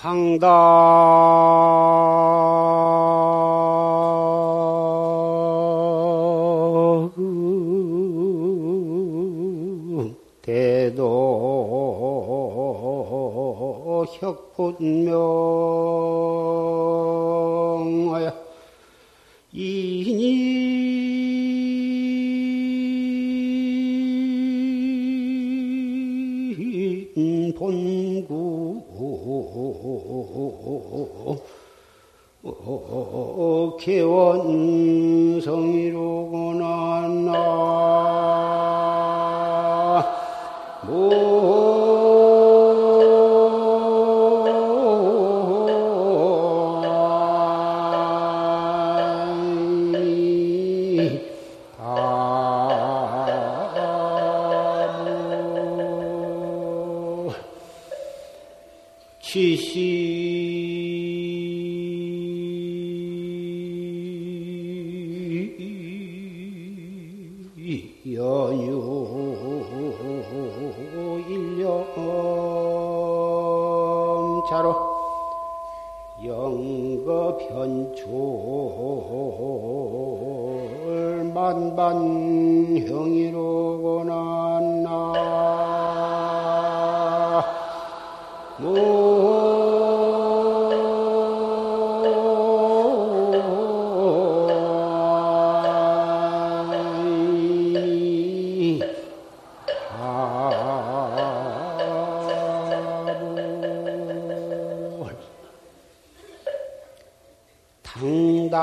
당당 개원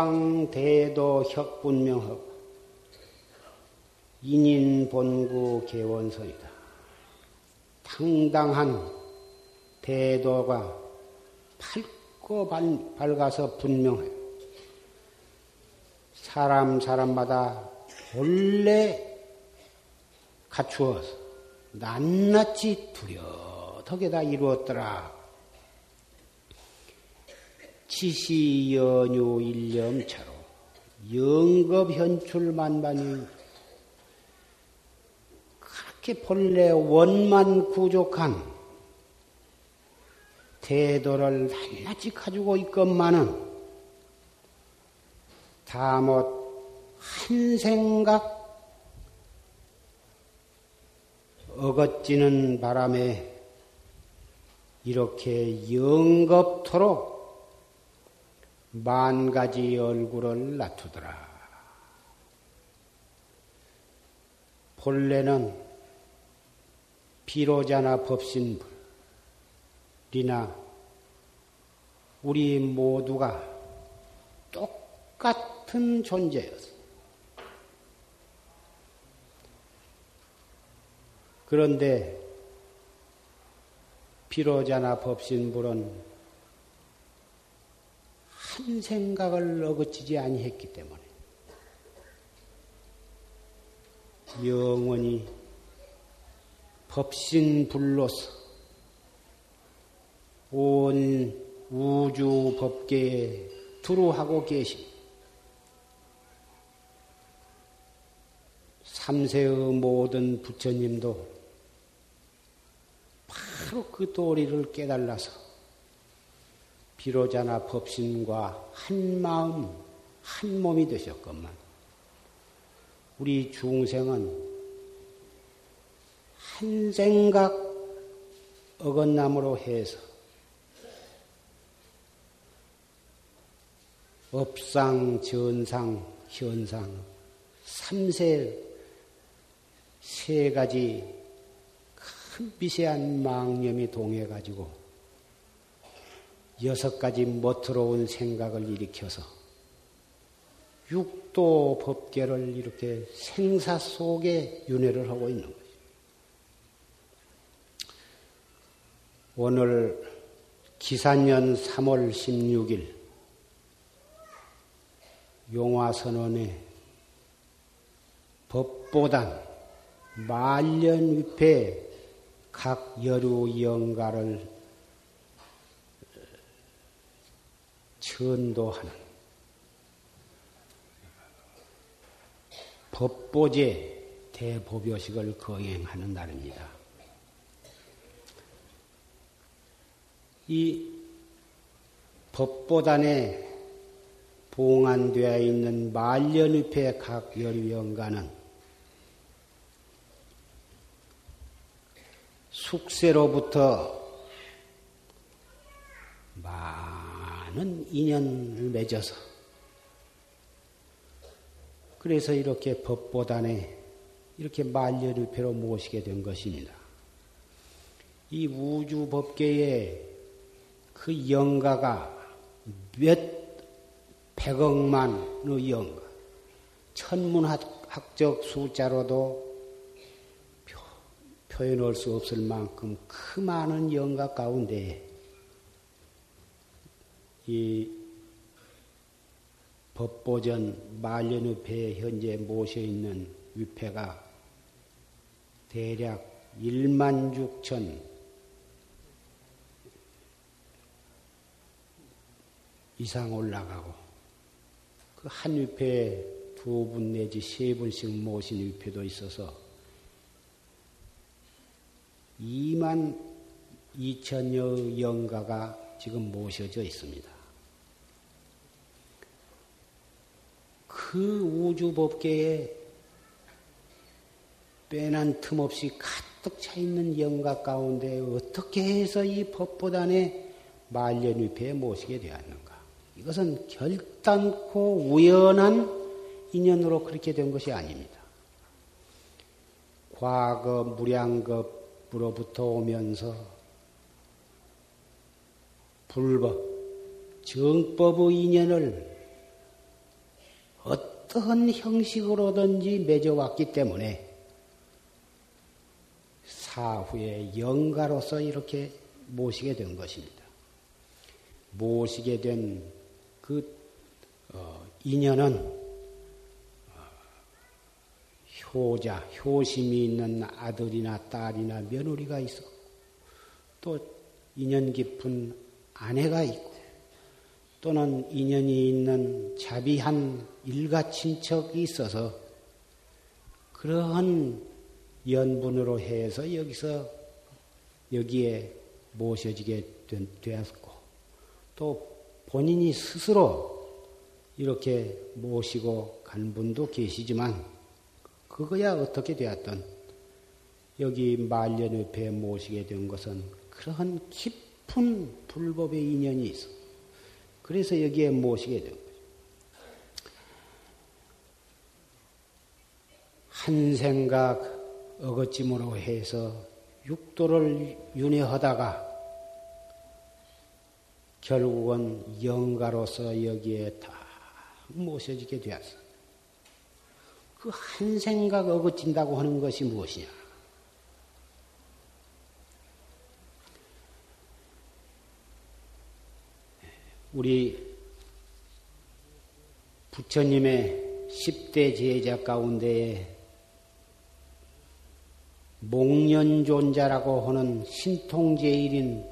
당당 대도 혁분명하고 인인 본구 개원설이다. 당당한 대도가 밝고 밝- 밝아서 분명해요. 사람 사람마다 본래 갖추어서 낱낱이 뚜렷하게 다 이루었더라. 지시 연유 일념차로 영겁 현출 만반이 그렇게 본래 원만 구족한 태도를 낱낱이 가지고 있건만은 다못 한 생각 어긋지는 바람에 이렇게 영겁토록 만 가지 얼굴을 낮추더라. 본래는 비로자나 법신불이나 우리 모두가 똑같은 존재였어. 그런데 비로자나 법신불은 한 생각을 어긋지지 아니했기 때문에 영원히 법신불로서 온 우주 법계에 두루하고 계신 삼세의 모든 부처님도 바로 그 도리를 깨달아서 비로자나 법신과 한 마음, 한 몸이 되셨건만 우리 중생은 한 생각 어긋남으로 해서 업상, 전상, 현상, 삼세 세 가지 큰 미세한 망념이 동해가지고 여섯 가지 멋스러운 생각을 일으켜서 육도 법계를 이렇게 생사 속에 윤회를 하고 있는 거죠. 오늘 기산년 3월 16일 용화선언에 법보단 말년위패 각 여류 영가를 천도하는 법보제 대보벼식을 거행하는 날입니다. 이 법보단에 봉안되어 있는 말년위패 각 열위원가는 숙세로부터 많은 인연을 맺어서 그래서 이렇게 법보단에 이렇게 만년의패로 모시게 된 것입니다. 이 우주 법계에 그 영가가 몇 백억만의 영가, 천문학적 숫자로도 표현할 수 없을 만큼 그 많은 영가 가운데 이 법보전 말년의패에 현재 모셔 있는 위패가 대략 1만 6천 이상 올라가고 그 한 위패에 두 분 내지 세 분씩 모신 위패도 있어서 2만 2천여 영가가 지금 모셔져 있습니다. 그 우주 법계에 빼난 틈 없이 가득 차 있는 영가 가운데 어떻게 해서 이 법보단에 말년위패에 모시게 되었는가? 이것은 결단코 우연한 인연으로 그렇게 된 것이 아닙니다. 과거 무량겁으로부터 오면서 불법, 정법의 인연을 어떠한 형식으로든지 맺어왔기 때문에 사후에 영가로서 이렇게 모시게 된 것입니다. 모시게 된그 어, 인연은 어, 효자, 효심이 있는 아들이나 딸이나 며느리가 있어. 또 인연 깊은 아내가 있고, 또는 인연이 있는 자비한 일가 친척이 있어서 그러한 연분으로 해서 여기서 여기에 모셔지게 되었고 또 본인이 스스로 이렇게 모시고 간 분도 계시지만 그거야 어떻게 되었던 여기 배 모시게 된 것은 그러한 깊은 불법의 인연이 있어. 그래서 여기에 모시게 된 거죠. 한 생각 어거짐으로 해서 육도를 윤회하다가 결국은 영가로서 여기에 다 모셔지게 되었어. 그 한 생각 어거진다고 하는 것이 무엇이냐? 우리 부처님의 10대 제자 가운데에 목련존자라고 하는 신통제일인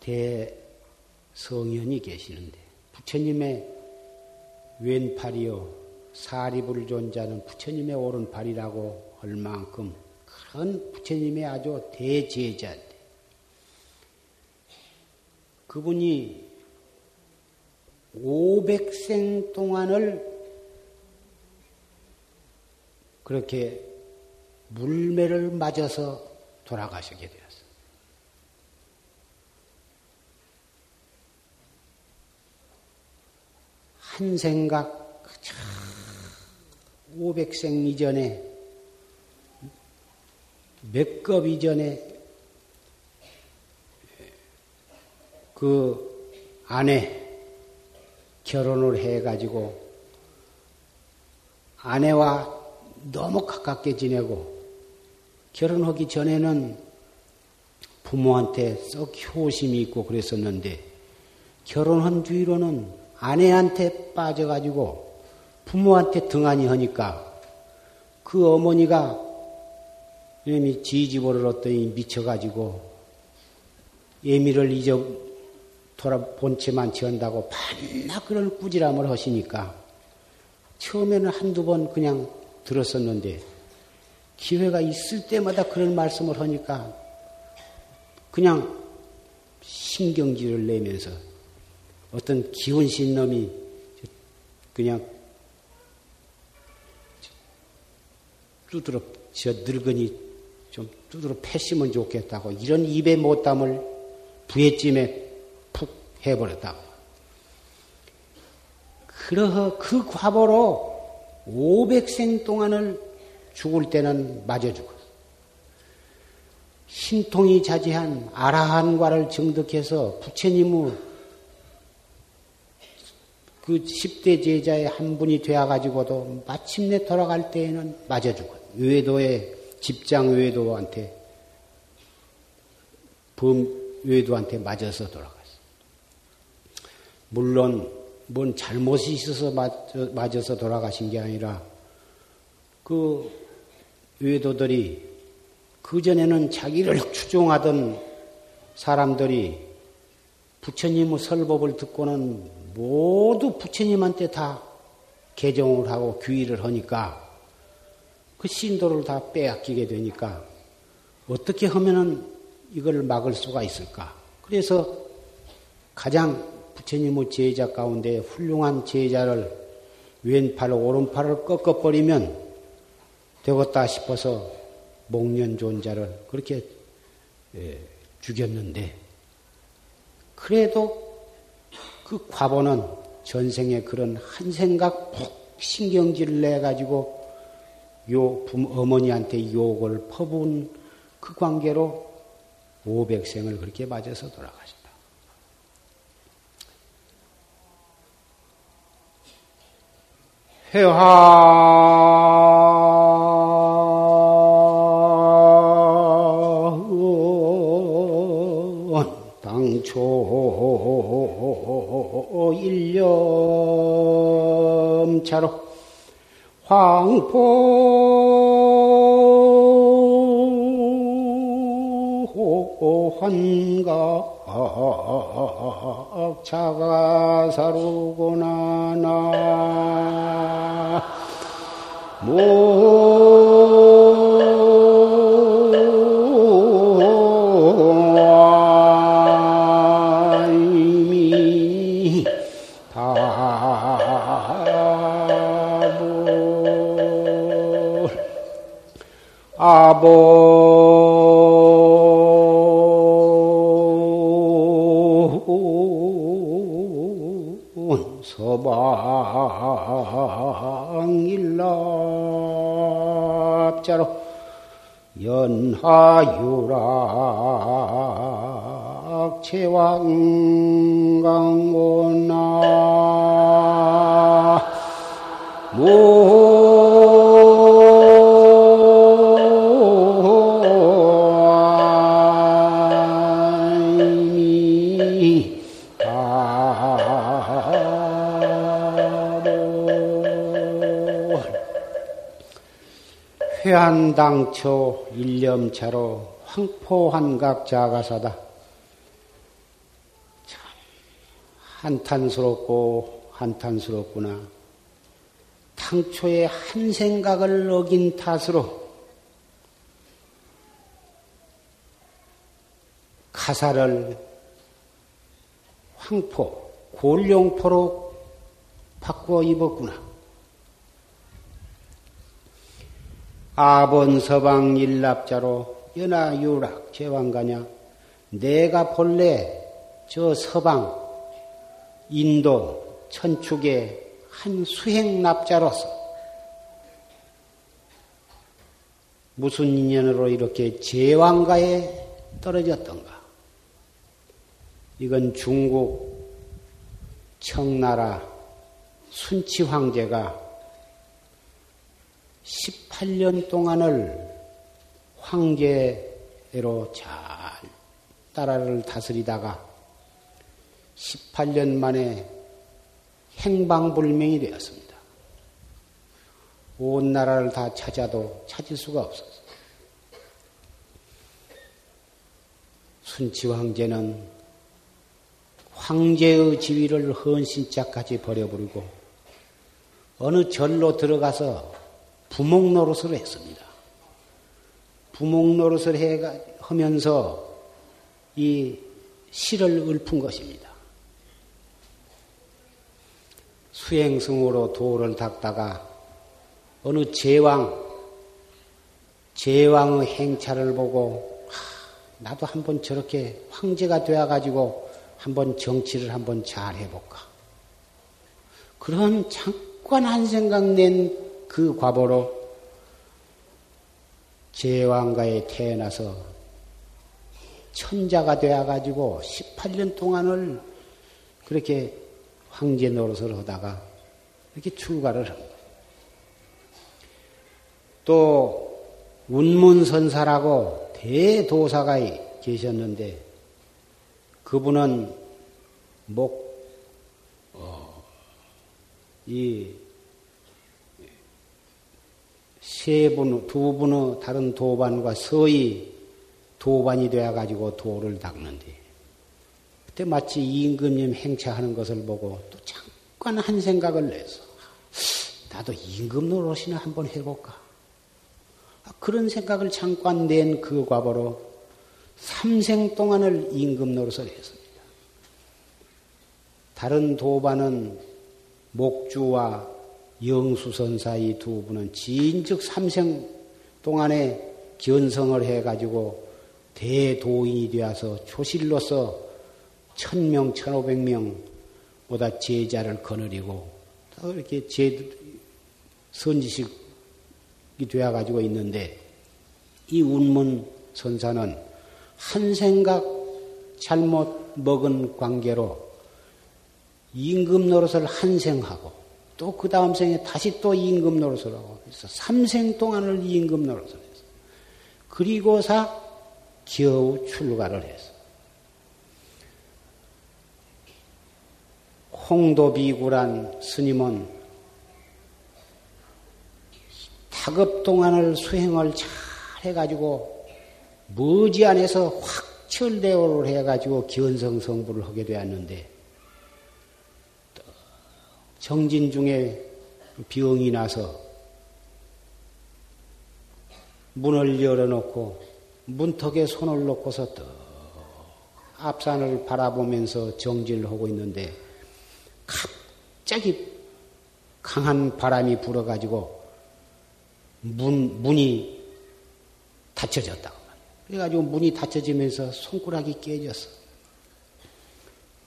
대성현이 계시는데 부처님의 왼팔이요 사리불 존자는 부처님의 오른팔이라고 할 만큼 그런 부처님의 아주 대제자인데 그분이 500생 동안을 그렇게 물매를 맞아서 돌아가시게 되었어요. 한 생각 500생 이전에 몇 급 이전에 그 아내 결혼을 해가지고 아내와 너무 가깝게 지내고 결혼하기 전에는 부모한테 썩 효심이 있고 그랬었는데 결혼한 뒤로는 아내한테 빠져가지고 부모한테 등한히 하니까 그 어머니가 이놈이 지지보를 얻더니 미쳐가지고 예미를 잊어 돌아 본체만 지한다고 반나 그런 꾸지람을 하시니까 처음에는 한두 번 그냥 들었었는데 기회가 있을 때마다 그런 말씀을 하니까 그냥 신경질을 내면서 어떤 기운신 놈이 그냥 두드러 저 늙은이 좀 두드러 패시면 좋겠다고 이런 입에 못 담을 부해찜에 푹 해버렸다고. 그러하 그 과보로 500생 동안을 죽을 때는 맞아 죽었어. 신통이 자제한 아라한과를 정득해서 부처님의 그 10대 제자의 한 분이 되어가지고도 마침내 돌아갈 때에는 맞아 죽었어. 외도의 집장 외도한테 범 외도한테 맞아서 돌아갔어. 물론 뭔 잘못이 있어서 맞아서 돌아가신 게 아니라 그 외도들이 그전에는 자기를 추종하던 사람들이 부처님의 설법을 듣고는 모두 부처님한테 다 개종을 하고 귀의를 하니까 그 신도를 다 빼앗기게 되니까 어떻게 하면은 이걸 막을 수가 있을까? 그래서 가장 부처님의 제자 가운데 훌륭한 제자를 왼팔, 오른팔을 꺾어버리면 되겠다 싶어서 목련 존자를 그렇게 예, 죽였는데 그래도 그 과보는 전생에 그런 한 생각 푹 신경질을 내 가지고 요 부, 어머니한테 욕을 퍼부은 그 관계로 500생을 그렇게 맞아서 돌아가셨다. 회화 일념차로. 황포 환각 자가사루구나 나 아본 서방일납자로 연하유락 제왕강고나 회한 당초 일념차로 황포한각 자가사다. 참 한탄스럽고 한탄스럽구나. 당초에 한 생각을 어긴 탓으로 가사를 황포, 골룡포로 바꿔 입었구나. 아본 서방 일납자로 연하 유락 제왕가냐 내가 본래 저 서방 인도 천축의 한 수행납자로서 무슨 인연으로 이렇게 제왕가에 떨어졌던가? 이건 중국 청나라 순치 황제가 18년 동안을 황제로 잘 나라를 다스리다가 18년 만에 행방불명이 되었습니다. 온 나라를 다 찾아도 찾을 수가 없었어요. 순치 황제는 황제의 지위를 헌신짝까지 버려버리고 어느 절로 들어가서 부목 노릇을 했습니다. 부목 노릇을 해 하면서 이 시를 읊은 것입니다. 수행승으로 도를 닦다가 어느 제왕, 제왕의 행차를 보고 하, 나도 한번 저렇게 황제가 되어가지고 한번 정치를 한번 잘 해볼까. 그런 잠깐 한 생각 낸 그 과보로 제왕가에 태어나서 천자가 되어가지고 18년 동안을 그렇게 황제 노릇을 하다가 이렇게 출가를 합니다. 또 운문선사라고 대도사가 계셨는데 그분은 목, 어, 이, 세 분, 두 분의 다른 도반과 서희 도반이 되어가지고 도를 닦는데, 그때 마치 임금님 행차하는 것을 보고 또 잠깐 한 생각을 내서, 나도 임금 노릇이나 한번 해볼까. 아, 그런 생각을 잠깐 낸 그 과보로 삼생 동안을 임금 노릇을 했습니다. 다른 도반은 목주와 영수선사 이 두 분은 진즉 삼생 동안에 견성을 해가지고 대도인이 되어서 초실로서 천명, 천오백 명보다 제자를 거느리고 이렇게 제 선지식이 되어가지고 있는데 이 운문 선사는 한 생각 잘못 먹은 관계로 임금 노릇을 한 생하고 또 그 다음 생에 다시 또 임금 노릇을 하고 그래서 삼생 동안을 임금 노릇을 했어. 그리고사 겨우 출가를 했어. 홍도비구란 스님은 타급 동안을 수행을 잘 해가지고 머지 안에서 확철대오를 해가지고 견성성부를 하게 되었는데 정진 중에 병이 나서 문을 열어놓고 문턱에 손을 놓고서 떡 앞산을 바라보면서 정진을 하고 있는데 갑자기 강한 바람이 불어가지고 문, 문이 닫혀졌다고. 그래가지고 문이 닫혀지면서 손가락이 깨졌어.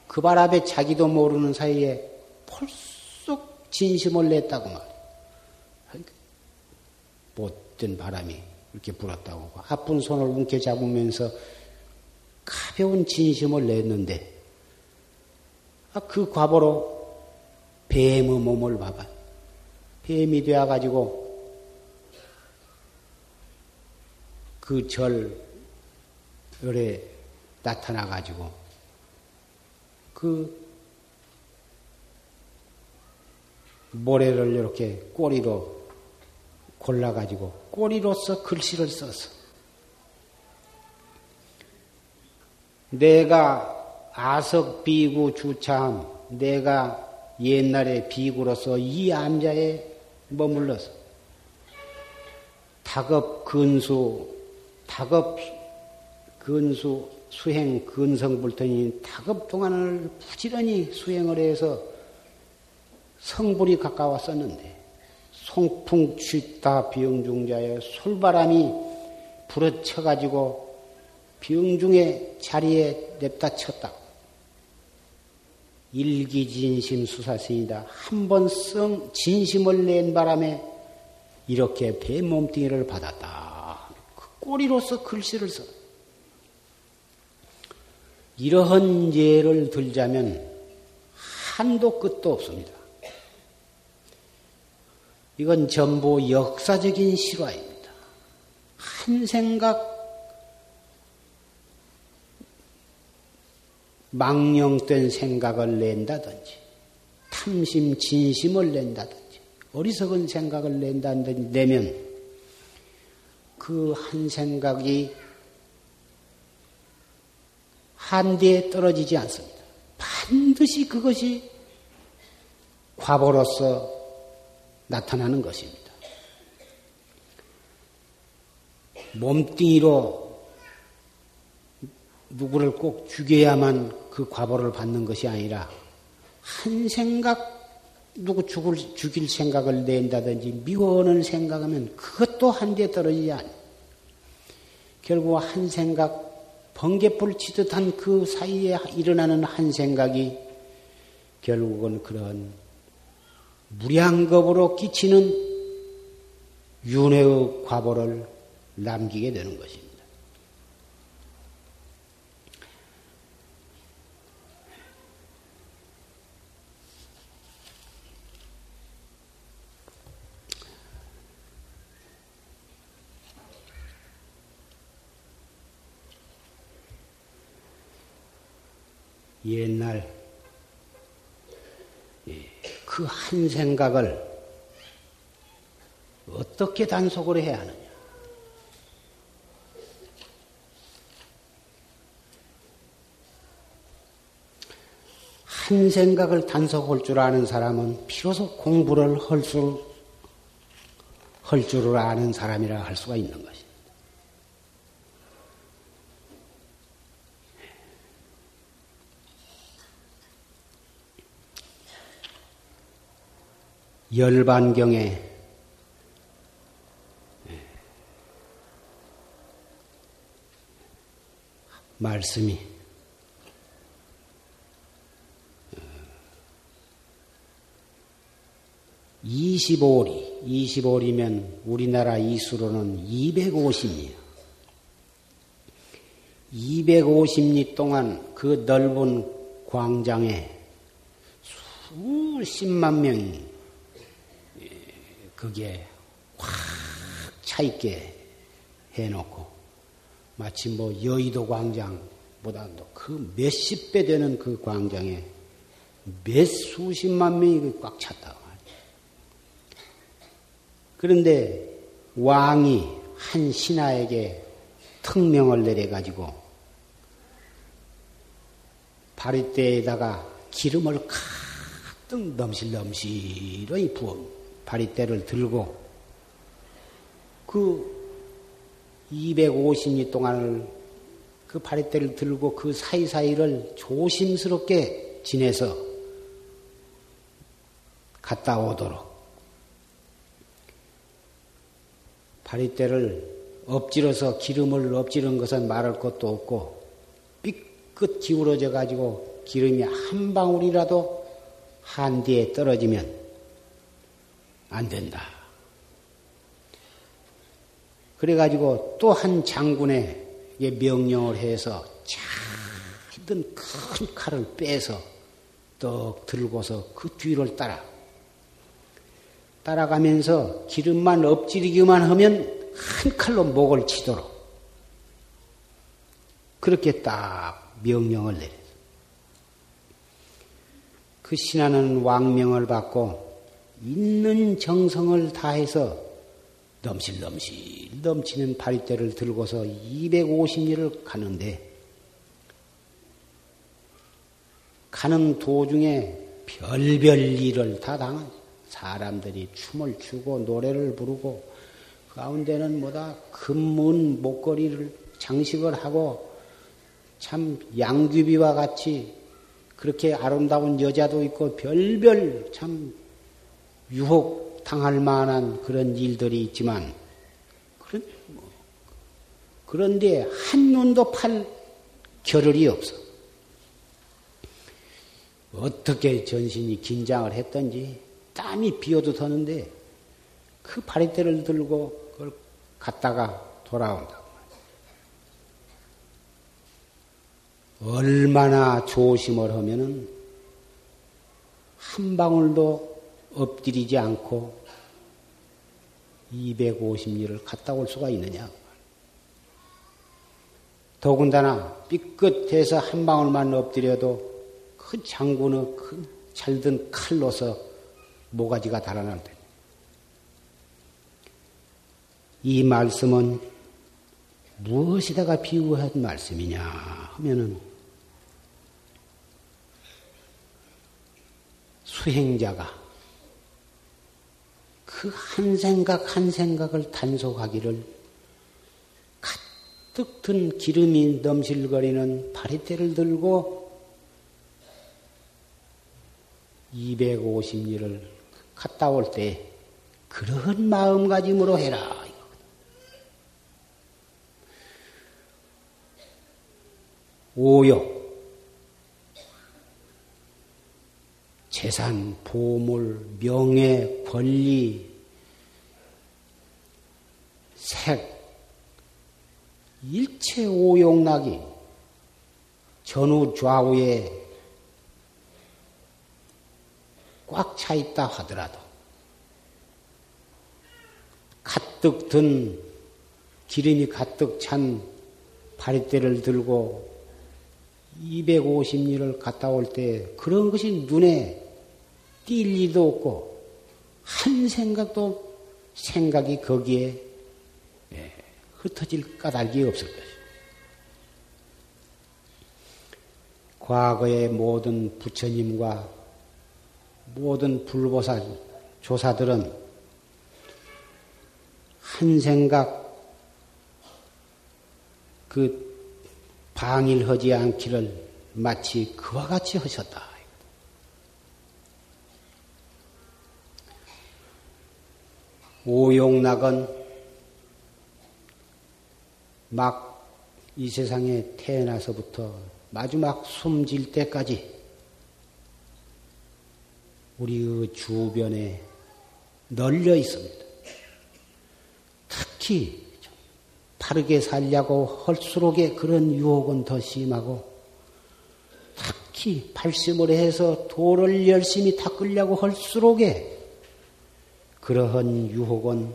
그 바람에 자기도 모르는 사이에 펄 진심을 냈다고 말이야. 못된 바람이 이렇게 불었다고. 아픈 손을 움켜 잡으면서 가벼운 진심을 냈는데, 아, 그 과보로 뱀의 몸을 봐봐. 뱀이 되어가지고 그 절에 나타나가지고 그 모래를 이렇게 꼬리로 골라가지고 꼬리로서 글씨를 써서 내가 아석 비구 주참 내가 옛날에 비구로서 이 암자에 머물러서 다급 근수 다급 근수 수행 근성불턴이 다급 동안을 부지런히 수행을 해서 성불이 가까웠었는데 송풍 취다 병중자의 솔바람이 불어쳐가지고 병중의 자리에 냅다 쳤다. 일기진심 수사신이다. 한 번 성 진심을 낸 바람에 이렇게 배 몸뚱이를 받았다. 그 꼬리로서 글씨를 써. 이러한 예를 들자면 한도 끝도 없습니다. 이건 전부 역사적인 실화입니다. 한 생각 망령된 생각을 낸다든지 탐심 진심을 낸다든지 어리석은 생각을 낸다든지 내면 그 한 생각이 한 대에 떨어지지 않습니다. 반드시 그것이 과보로서 나타나는 것입니다. 몸뚱이로 누구를 꼭 죽여야만 그 과보를 받는 것이 아니라 한 생각 누구 죽을, 죽일 생각을 낸다든지 미워하는 생각하면 그것도 한데 떨어지지 않아. 결국 한 생각, 번개불 치듯한 그 사이에 일어나는 한 생각이 결국은 그런 무량겁으로 끼치는 윤회의 과보를 남기게 되는 것입니다. 옛날 그 한 생각을 어떻게 단속을 해야 하느냐? 한 생각을 단속할 줄 아는 사람은 비로소 공부를 할 수, 할 줄을 아는 사람이라 할 수가 있는 것입니다. 열반경에. 말씀이. 25리, 25리면 우리나라 이수로는 250리. 250리 동안 그 넓은 광장에 수십만 명이 그게 확 차있게 해놓고 마치 뭐 여의도 광장보다도 그 몇십 배 되는 그 광장에 몇 수십만 명이 꽉 찼다. 그런데 왕이 한 신하에게 특명을 내려가지고 바리대에다가 기름을 가득 넘실넘실하게 부어 바리대를 들고 그 250리 동안을 그 바리대를 들고 그 사이사이를 조심스럽게 지내서 갔다 오도록 바리대를 엎질러서 기름을 엎지른 것은 말할 것도 없고 삐끗 기울어져 가지고 기름이 한 방울이라도 한 뒤에 떨어지면 안 된다. 그래가지고 또 한 장군에게 명령을 해서 작은 큰 칼을 빼서 떡 들고서 그 뒤를 따라 따라가면서 기름만 엎지르기만 하면 한 칼로 목을 치도록 그렇게 딱 명령을 내렸어. 그 신하는 왕명을 받고 있는 정성을 다해서 넘실넘실 넘치는 바리대를 들고서 250리를 가는데 가는 도중에 별별 일을 다 당한 사람들이 춤을 추고 노래를 부르고 그 가운데는 뭐다? 금문 목걸이를 장식을 하고 참 양귀비와 같이 그렇게 아름다운 여자도 있고 별별 참 유혹 당할 만한 그런 일들이 있지만 그런 뭐, 그런데 한 눈도 팔 겨를이 없어. 어떻게 전신이 긴장을 했던지 땀이 비어도 터는데 그 바리대를 들고 그걸 갔다가 돌아온다. 얼마나 조심을 하면은 한 방울도 엎드리지 않고 250리를 갔다 올 수가 있느냐. 더군다나 삐끗해서 한 방울만 엎드려도 그 장군의 큰 잘든 칼로서 모가지가 달아날 때. 이 말씀은 무엇에다가 비유한 말씀이냐 하면은 수행자가 그 한 생각 한 생각을 단속하기를 가득 든 기름이 넘실거리는 바리대를 들고 250리를 갔다 올 때 그런 마음가짐으로 해라. 오욕, 재산, 보물, 명예, 권리, 색, 일체 오욕락이 전후 좌우에 꽉 차 있다 하더라도 가득 든 기름이 가득 찬 바리대를 들고 250리를 갔다 올 때 그런 것이 눈에 띌 리도 없고 한 생각도 생각이 거기에 예, 흩어질 까닭이 없을 것이다. 과거의 모든 부처님과 모든 불보살 조사들은 한 생각 그 방일하지 않기를 마치 그와 같이 하셨다. 오용락은 막 이 세상에 태어나서부터 마지막 숨질 때까지 우리의 주변에 널려 있습니다. 특히 바르게 살려고 헐수록에 그런 유혹은 더 심하고 특히 발심을 해서 도를 열심히 닦으려고 할수록에 그러한 유혹은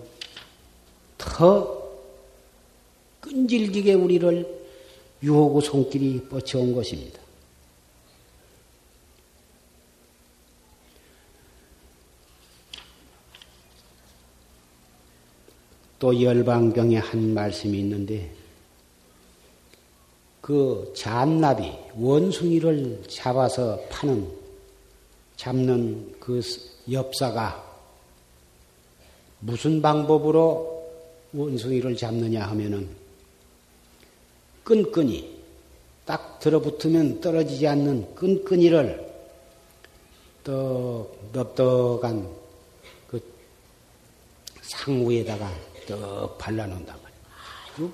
더 끈질기게 우리를 유혹의 손길이 뻗쳐온 것입니다. 또 열방경에 한 말씀이 있는데 그 잔나비 원숭이를 잡아서 파는 잡는 그 엽사가 무슨 방법으로 원숭이를 잡느냐 하면은 끈끈이 딱 들어붙으면 떨어지지 않는 끈끈이를 떡 넓적한 그 상우에다가 떡 발라놓는단 말이야. 아주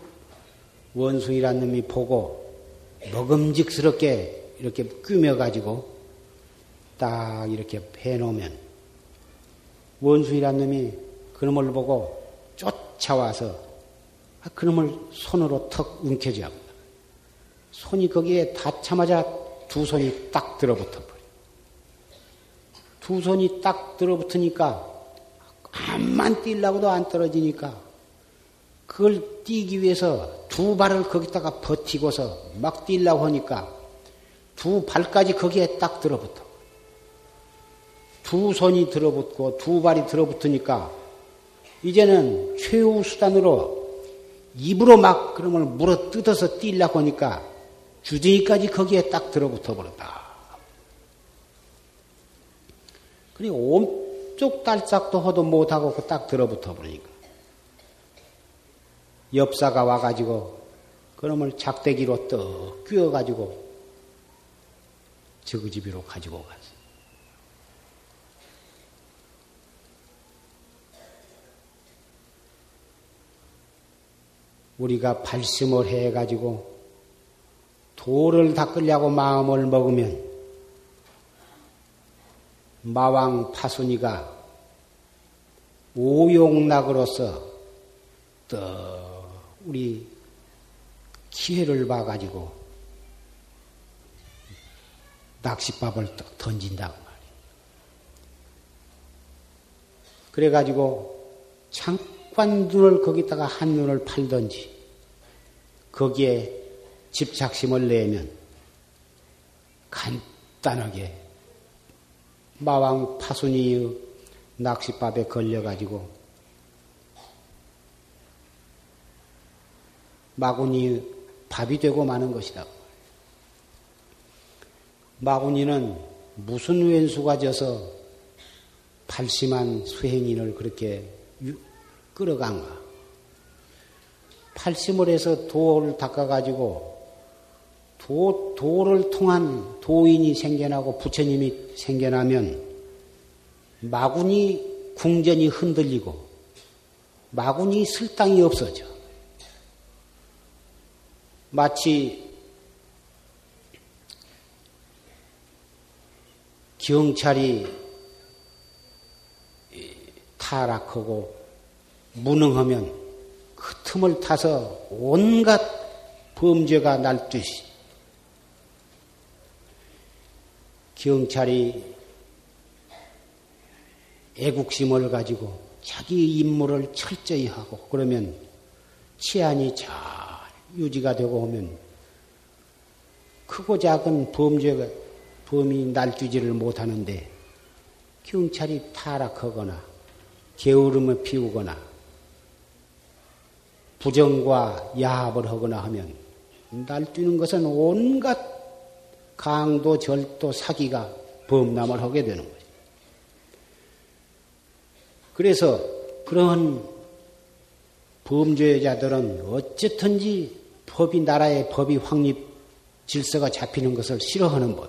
원숭이란 놈이 보고 먹음직스럽게 이렇게 꾸며가지고 딱 이렇게 해놓으면 원숭이란 놈이 그놈을 보고 쫓아와서 아, 그놈을 손으로 턱 움켜쥐합니다. 손이 거기에 닿자마자 두 손이 딱 들어붙어 버려. 두 손이 딱 들어붙으니까 암만 뛰려고도 안 떨어지니까 그걸 뛰기 위해서 두 발을 거기다가 버티고서 막 뛰려고 하니까 두 발까지 거기에 딱 들어붙어. 두 손이 들어붙고 두 발이 들어붙으니까 이제는 최후 수단으로 입으로 막 그런 걸 물어 뜯어서 뛰려고 하니까 주둥이까지 거기에 딱 들어붙어 버렸다. 그리고 온쪽 딸싹도 허도 못하고 그딱 들어붙어 버리니까. 엽사가 와가지고 그놈을 작대기로 떡 끼워가지고 저그 집으로 가지고 갔어. 우리가 발심을 해가지고 돌을 닦으려고 마음을 먹으면 마왕 파순이가 오용락으로서 떡 우리 기회를 봐가지고 낚싯밥을 던진다고 말이에요. 그래가지고 잠 깐 눈을 거기다가 한 눈을 팔던지 거기에 집착심을 내면 간단하게 마왕 파순이의 낚싯밥에 걸려가지고 마구니 밥이 되고 마는 것이다. 마구니는 무슨 왼수가 져서 팔심한 수행인을 그렇게 끌어간가? 팔심을 해서 도를 닦아가지고 도, 도를 통한 도인이 생겨나고 부처님이 생겨나면 마군이 궁전이 흔들리고 마군이 쓸당이 없어져. 마치 경찰이 타락하고 무능하면 그 틈을 타서 온갖 범죄가 날 듯이. 경찰이 애국심을 가지고 자기 임무를 철저히 하고 그러면 치안이 잘 유지가 되고 오면 크고 작은 범죄가 범이 날뛰지를 못하는데 경찰이 타락하거나 게으름을 피우거나 부정과 야합을 하거나 하면 날뛰는 것은 온갖 강도, 절도, 사기가 범람을 하게 되는 거죠. 그래서 그러한 범죄자들은 어쨌든지 법이 나라의 법이 확립 질서가 잡히는 것을 싫어하는 법.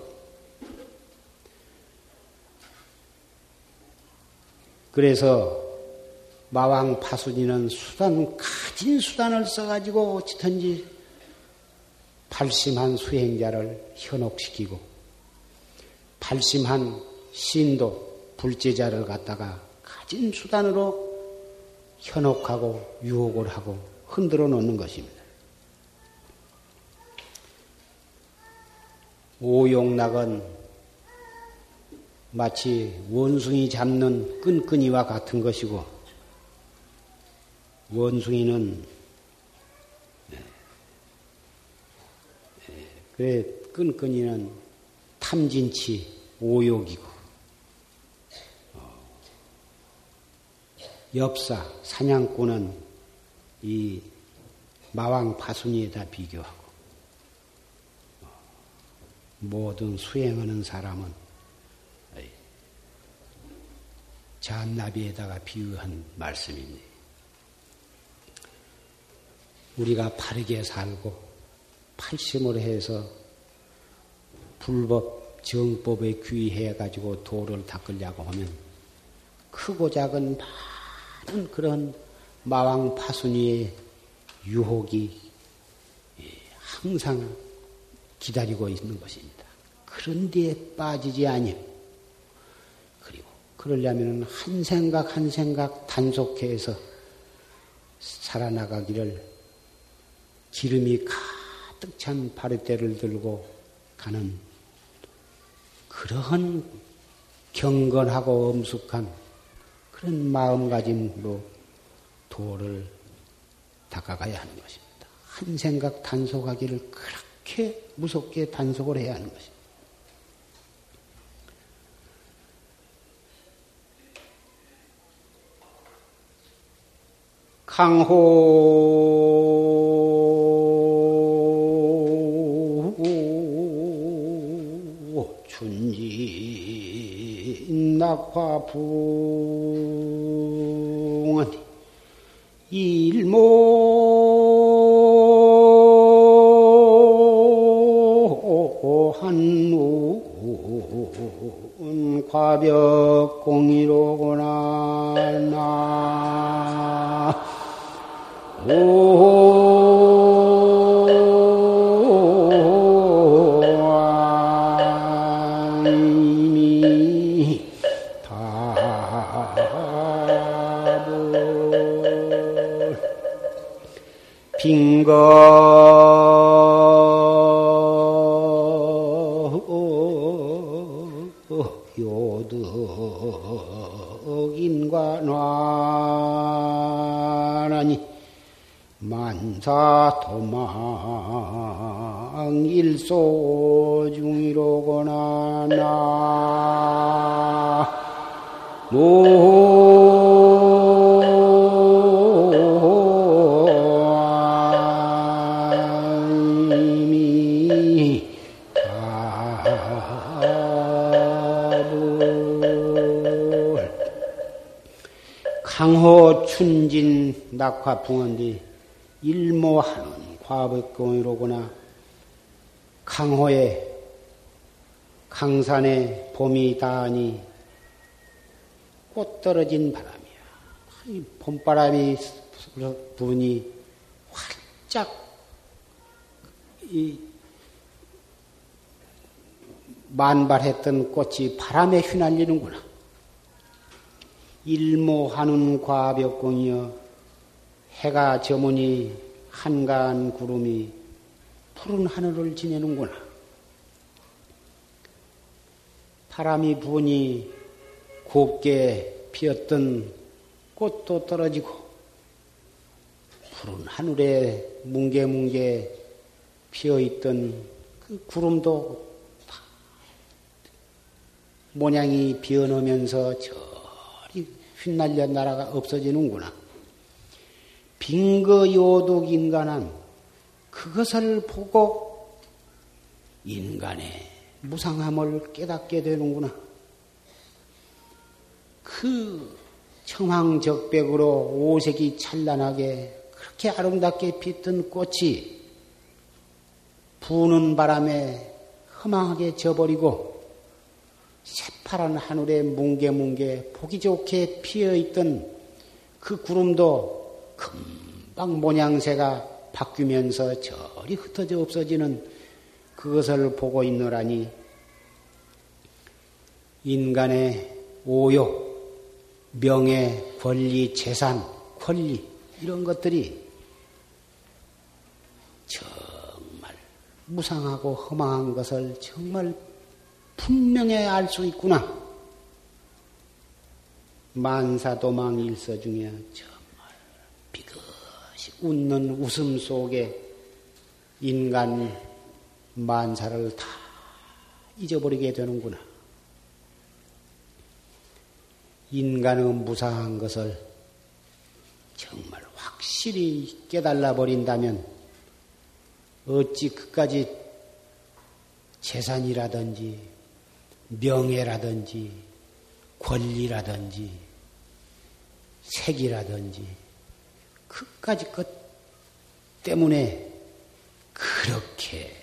그래서 마왕 파순이는 수단 가진 수단을 써가지고 어찌든지 발심한 수행자를 현혹시키고 발심한 신도 불제자를 갖다가 가진 수단으로 현혹하고 유혹을 하고 흔들어 놓는 것입니다. 오용락은 마치 원숭이 잡는 끈끈이와 같은 것이고 원숭이는 그래 끈끈이는 탐진치 오욕이고 엽사, 사냥꾼은 이 마왕 파순이에다 비교하고 모든 수행하는 사람은 잔나비에다가 비유한 말씀입니다. 우리가 바르게 살고 팔심을 해서 불법 정법에 귀해 가지고 도를 닦으려고 하면 크고 작은 많은 그런 마왕 파순이의 유혹이 항상 기다리고 있는 것입니다. 그런 데에 빠지지 아니요. 그리고 그러려면 한 생각 한 생각 단속해서 살아나가기를 기름이 가득 찬 바리대를 들고 가는 그러한 경건하고 엄숙한 그런 마음가짐으로 도를 닦아가야 하는 것입니다. 한 생각 단속하기를 그렇게 무섭게 단속을 해야 하는 것입니다. 강호 춘지 낙화부 일모 한문 과벽 공이로구나. 나 요득인과나니 만사 도망 일소 중이로구나 나 강호 춘진 낙화 붕언디 일모하는 과백공이로구나 강호에 강산에 봄이 다하니 꽃 떨어진 바람이야. 이 봄바람이 부니 활짝 이 만발했던 꽃이 바람에 휘날리는구나. 일모하는 과벽공이여 해가 저무니 한가한 구름이 푸른 하늘을 지내는구나. 바람이 부니 곱게 피었던 꽃도 떨어지고 푸른 하늘에 뭉게뭉게 피어있던 그 구름도 모양이 변하면서 저 리 휘날려 나라가 없어지는구나. 빙거요독 인간은 그것을 보고 인간의 무상함을 깨닫게 되는구나. 그 청황적백으로 오색이 찬란하게 그렇게 아름답게 피던 꽃이 부는 바람에 허망하게 져버리고 새파란 하늘에 뭉게뭉게 보기 좋게 피어 있던 그 구름도 금방 모양새가 바뀌면서 저리 흩어져 없어지는 그것을 보고 있노라니. 인간의 오욕, 명예, 권리, 재산, 권리 이런 것들이 정말 무상하고 허망한 것을 정말 분명히 알 수 있구나. 만사도망 일서 중에 정말 비긋이 웃는 웃음 속에 인간 만사를 다 잊어버리게 되는구나. 인간의 무상한 것을 정말 확실히 깨달아 버린다면 어찌 그까지 재산이라든지 명예라든지 권리라든지 색이라든지 그까지 것 때문에 그렇게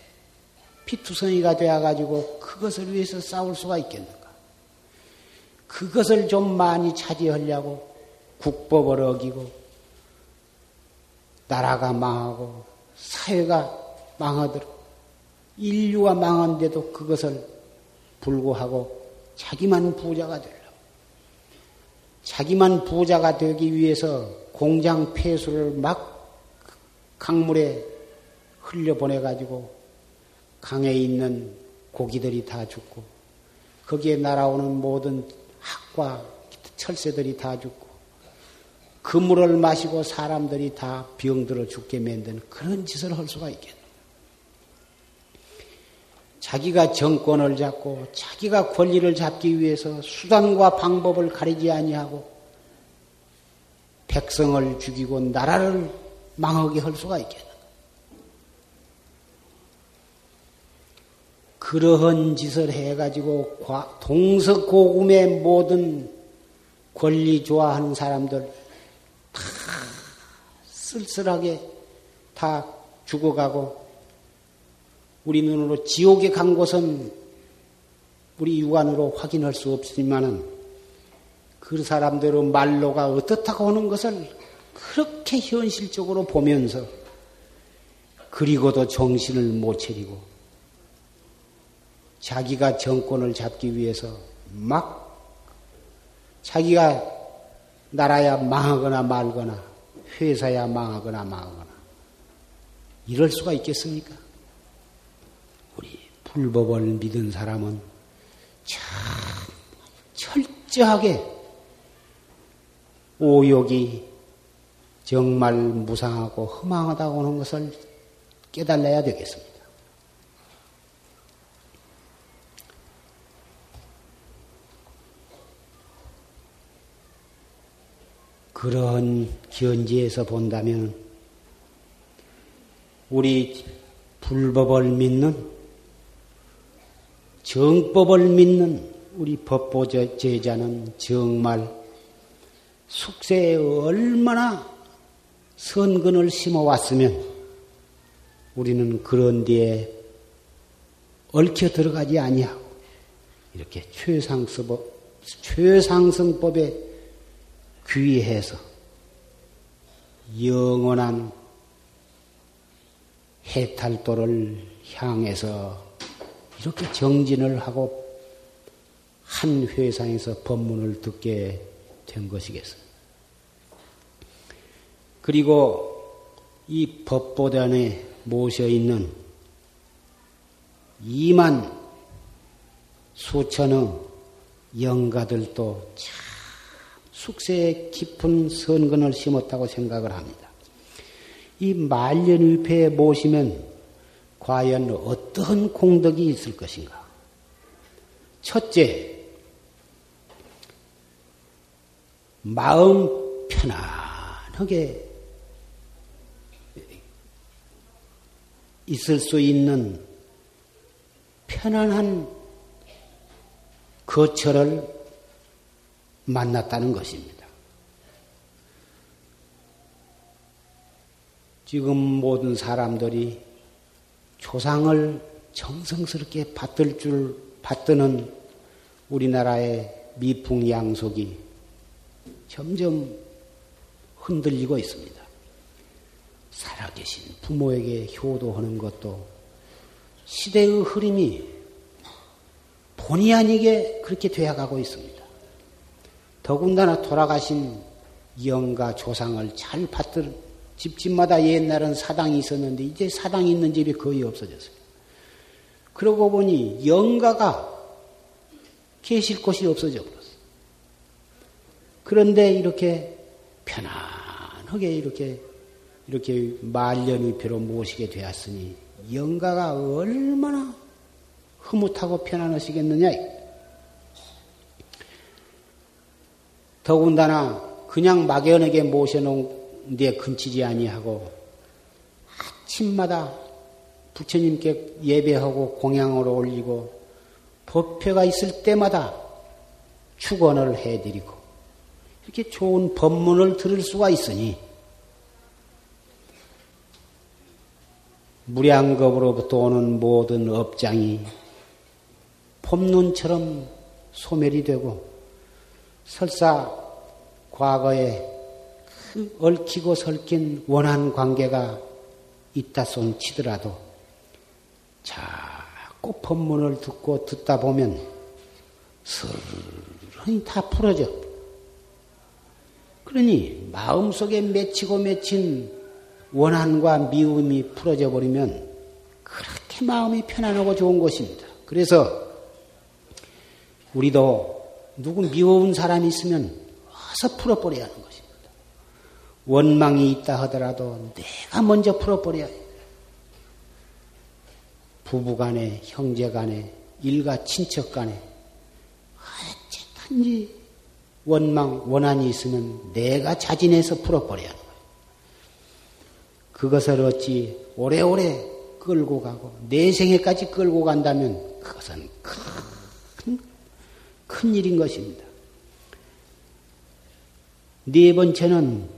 피투성이가 되어가지고 그것을 위해서 싸울 수가 있겠는가? 그것을 좀 많이 차지하려고 국법을 어기고 나라가 망하고 사회가 망하도록 인류가 망한데도 그것을 불구하고 자기만 부자가 되려고. 자기만 부자가 되기 위해서 공장 폐수를 막 강물에 흘려보내가지고 강에 있는 고기들이 다 죽고 거기에 날아오는 모든 학과 철새들이 다 죽고 그 물을 마시고 사람들이 다 병들어 죽게 만든 그런 짓을 할 수가 있겠네. 자기가 정권을 잡고 자기가 권리를 잡기 위해서 수단과 방법을 가리지 아니하고 백성을 죽이고 나라를 망하게 할 수가 있겠는가? 그러한 짓을 해가지고 동서고금의 모든 권리 좋아하는 사람들 다 쓸쓸하게 다 죽어가고 우리 눈으로 지옥에 간 곳은 우리 육안으로 확인할 수 없지만은 그 사람들의 말로가 어떻다고 하는 것을 그렇게 현실적으로 보면서 그리고도 정신을 못 차리고 자기가 정권을 잡기 위해서 막 자기가 나라야 망하거나 말거나 회사야 망하거나 망하거나 이럴 수가 있겠습니까? 불법을 믿은 사람은 참 철저하게 오욕이 정말 무상하고 허망하다고 하는 것을 깨달아야 되겠습니다. 그런 견지에서 본다면 우리 불법을 믿는 정법을 믿는 우리 법보 제자는 정말 숙세에 얼마나 선근을 심어왔으면 우리는 그런 데에 얽혀 들어가지 아니하고 이렇게 최상스럽, 최상승법에 귀해서 영원한 해탈도를 향해서 이렇게 정진을 하고 한 회상에서 법문을 듣게 된 것이겠어요. 그리고 이 법보단에 모셔 있는 2만 수천의 영가들도 참 숙세에 깊은 선근을 심었다고 생각을 합니다. 이 말년위패에 모시면 과연 어떤 공덕이 있을 것인가? 첫째, 마음 편안하게 있을 수 있는 편안한 거처를 만났다는 것입니다. 지금 모든 사람들이 조상을 정성스럽게 받들 줄 받드는 우리나라의 미풍양속이 점점 흔들리고 있습니다. 살아계신 부모에게 효도하는 것도 시대의 흐름이 본의 아니게 그렇게 되어가고 있습니다. 더군다나 돌아가신 영가 조상을 잘 받들 집집마다 옛날은 사당이 있었는데 이제 사당이 있는 집이 거의 없어졌어요. 그러고 보니 영가가 계실 곳이 없어져 버렸어요. 그런데 이렇게 편안하게 이렇게 이렇게 말년의표로 모시게 되었으니 영가가 얼마나 흐뭇하고 편안하시겠느냐. 더군다나 그냥 막연하게 모셔놓은 데 근치지 아니하고 아침마다 부처님께 예배하고 공양을 올리고 법회가 있을 때마다 축원을 해드리고 이렇게 좋은 법문을 들을 수가 있으니 무량겁으로부터 오는 모든 업장이 폼눈처럼 소멸이 되고 설사 과거에 그 얽히고 설킨 원한 관계가 있다 손 치더라도 자꾸 법문을 듣고 듣다 보면 서른이 다 풀어져. 그러니 마음속에 맺히고 맺힌 원한과 미움이 풀어져 버리면 그렇게 마음이 편안하고 좋은 것입니다. 그래서 우리도 누구 미워운 사람이 있으면 와서 풀어버려야 하는 것입니다. 원망이 있다 하더라도 내가 먼저 풀어버려야 해요. 부부 간에, 형제 간에, 일가 친척 간에, 어쨌든지 원망, 원한이 있으면 내가 자진해서 풀어버려야 거예요. 그것을 어찌 오래오래 끌고 가고, 내 생애까지 끌고 간다면 그것은 큰, 큰 일인 것입니다. 네 번째는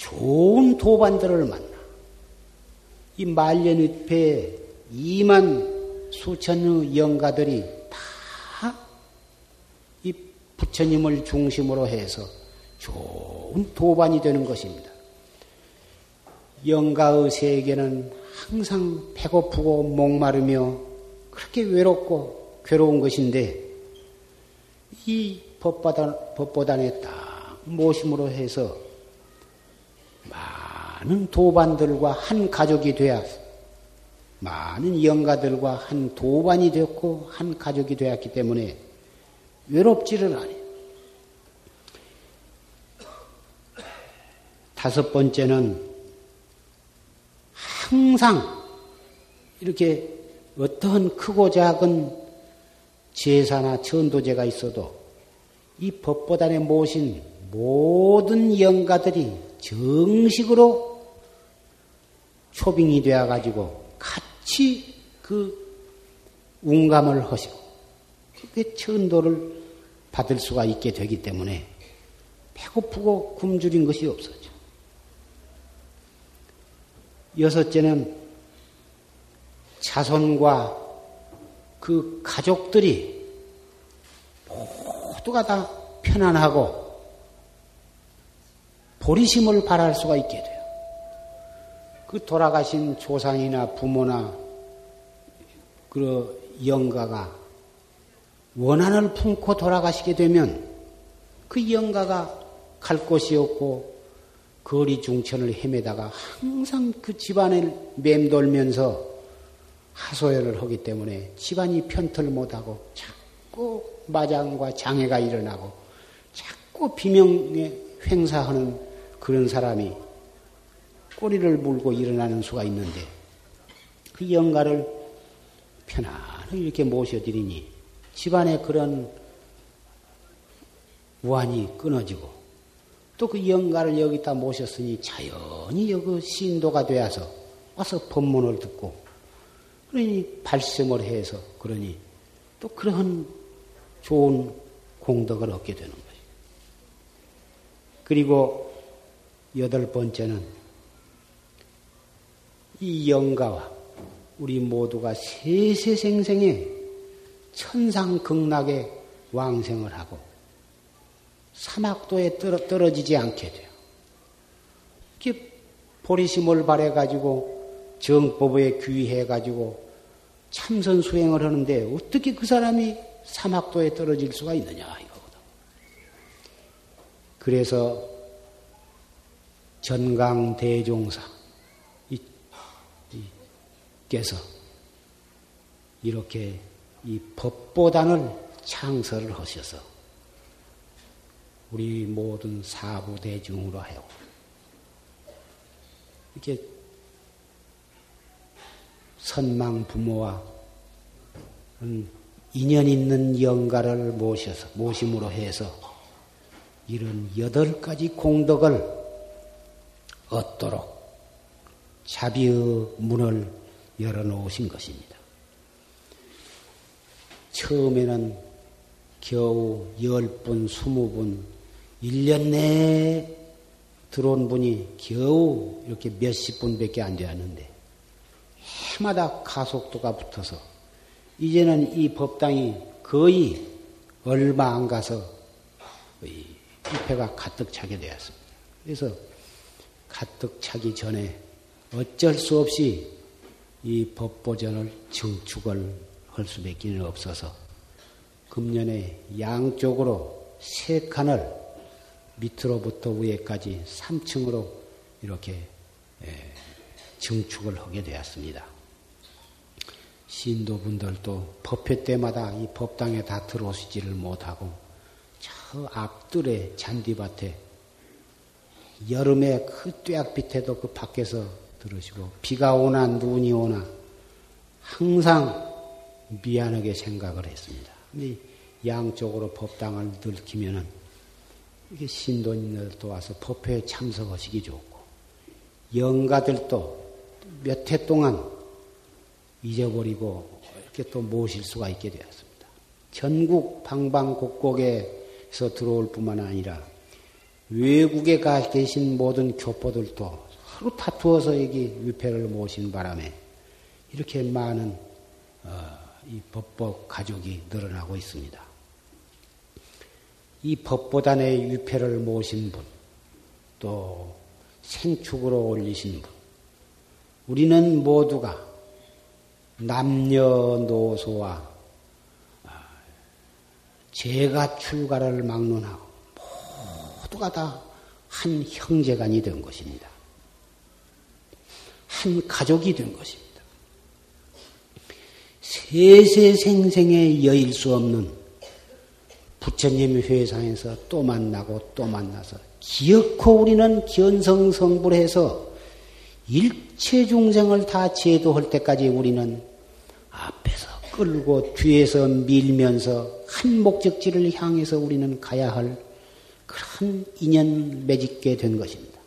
좋은 도반들을 만나. 이 말년위패에 2만 수천의 영가들이 다 이 부처님을 중심으로 해서 좋은 도반이 되는 것입니다. 영가의 세계는 항상 배고프고 목마르며 그렇게 외롭고 괴로운 것인데 이 법보단, 법보단에 딱 모심으로 해서 많은 도반들과 한 가족이 되어 많은 영가들과 한 도반이 되었고 한 가족이 되었기 때문에 외롭지를 않아요. 다섯 번째는 항상 이렇게 어떤 크고 작은 제사나 천도제가 있어도 이 법보단에 모신 모든 영가들이 정식으로 초빙이 되어 가지고 같이 그 운감을 하시고 그 천도를 받을 수가 있게 되기 때문에 배고프고 굶주린 것이 없었죠. 여섯째는 자손과 그 가족들이 모두가 다 편안하고 보리심을 바랄 수가 있게 돼요. 그 돌아가신 조상이나 부모나 그 영가가 원한을 품고 돌아가시게 되면 그 영가가 갈 곳이 없고 거리 중천을 헤매다가 항상 그 집안을 맴돌면서 하소연을 하기 때문에 집안이 편틀 못하고 자꾸 마장과 장애가 일어나고 자꾸 비명에 횡사하는 그런 사람이 꼬리를 물고 일어나는 수가 있는데 그 영가를 편안하게 이렇게 모셔드리니 집안에 그런 우환이 끊어지고 또 그 영가를 여기다 모셨으니 자연히 여기 신도가 되어서 와서 법문을 듣고 그러니 발심을 해서 그러니 또 그런 좋은 공덕을 얻게 되는 거죠. 그리고 여덟 번째는 이 영가와 우리 모두가 세세생생에 천상극락에 왕생을 하고 사막도에 떨어지지 않게 돼요. 이렇게 보리심을 발해가지고 정법에 귀해가지고 참선 수행을 하는데 어떻게 그 사람이 사막도에 떨어질 수가 있느냐 이거거든. 그래서 전강 대종사. 께서 이렇게 이 법보단을 창설을 하셔서 우리 모든 사부 대중으로 하여 이렇게 선망 부모와 인연 있는 영가를 모셔서 모심으로 해서 이런 여덟 가지 공덕을 얻도록 자비의 문을 열어놓으신 것입니다. 처음에는 겨우 열분 스무 분일년 내에 들어온 분이 겨우 이렇게 몇십 분밖에 안 되었는데, 해마다 가속도가 붙어서, 이제는 이 법당이 거의 얼마 안 가서 입회가 가득 차게 되었습니다. 그래서 가득 차기 전에 어쩔 수 없이 이 법보전을 증축을 할 수밖에 없어서 금년에 양쪽으로 세 칸을 밑으로부터 위에까지 3층으로 이렇게 증축을 하게 되었습니다. 신도분들도 법회 때마다 이 법당에 다 들어오시지를 못하고 저 앞뜰에 잔디밭에 여름에 그 뙤약빛에도 그 밖에서 들으시고 비가 오나 눈이 오나 항상 미안하게 생각을 했습니다. 근데 양쪽으로 법당을 들키면은 이게 신도님들도 와서 법회에 참석하시기 좋고 영가들도 몇 해 동안 잊어버리고 이렇게 또 모실 수가 있게 되었습니다. 전국 방방곡곡에서 들어올 뿐만 아니라 외국에 가 계신 모든 교포들도 서로 다투어서 여기 위패를 모신 바람에 이렇게 많은 어, 이 법법 가족이 늘어나고 있습니다. 이 법보단의 위패를 모신 분, 또 생축으로 올리신 분, 우리는 모두가 남녀노소와 제가 출가를 막론하고 모두가 다 한 형제간이 된 것입니다. 한 가족이 된 것입니다. 세세생생에 여일 수 없는 부처님 회상에서 또 만나고 또 만나서 기어코 우리는 견성성불해서 일체 중생을 다 제도할 때까지 우리는 앞에서 끌고 뒤에서 밀면서 한 목적지를 향해서 우리는 가야 할 그런 인연 맺게 된 것입니다.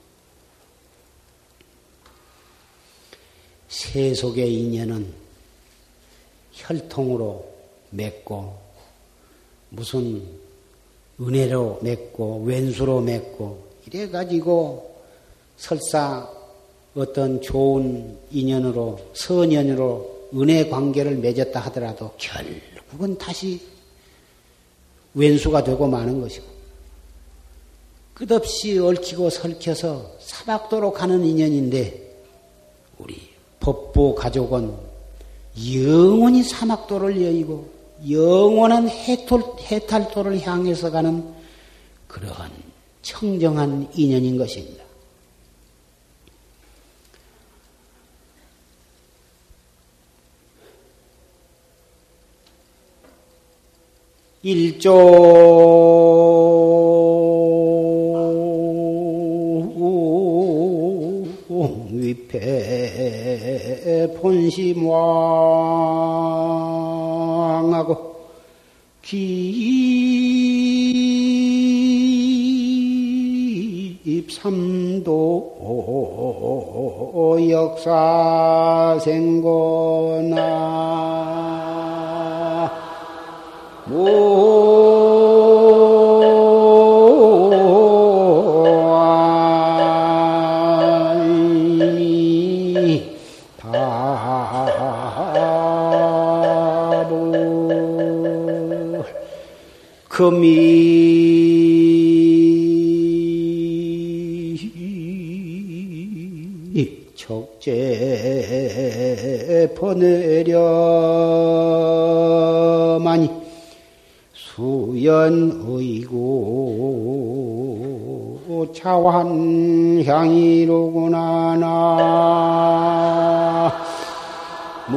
세속의 인연은 혈통으로 맺고 무슨 은혜로 맺고 왼수로 맺고 이래 가지고 설사 어떤 좋은 인연으로 선연으로 은혜 관계를 맺었다 하더라도 결국은 다시 왼수가 되고 마는 것이고 끝없이 얽히고 설켜서 사박도로 가는 인연인데 우리 법보 가족은 영원히 사막도를 여의고 영원한 해탈, 해탈도를 향해서 가는 그러한 청정한 인연인 것입니다. 일조 입삼도 역사 생고나. 금이 적재 보내려마니 수연의고 차환향이로구나 나. 일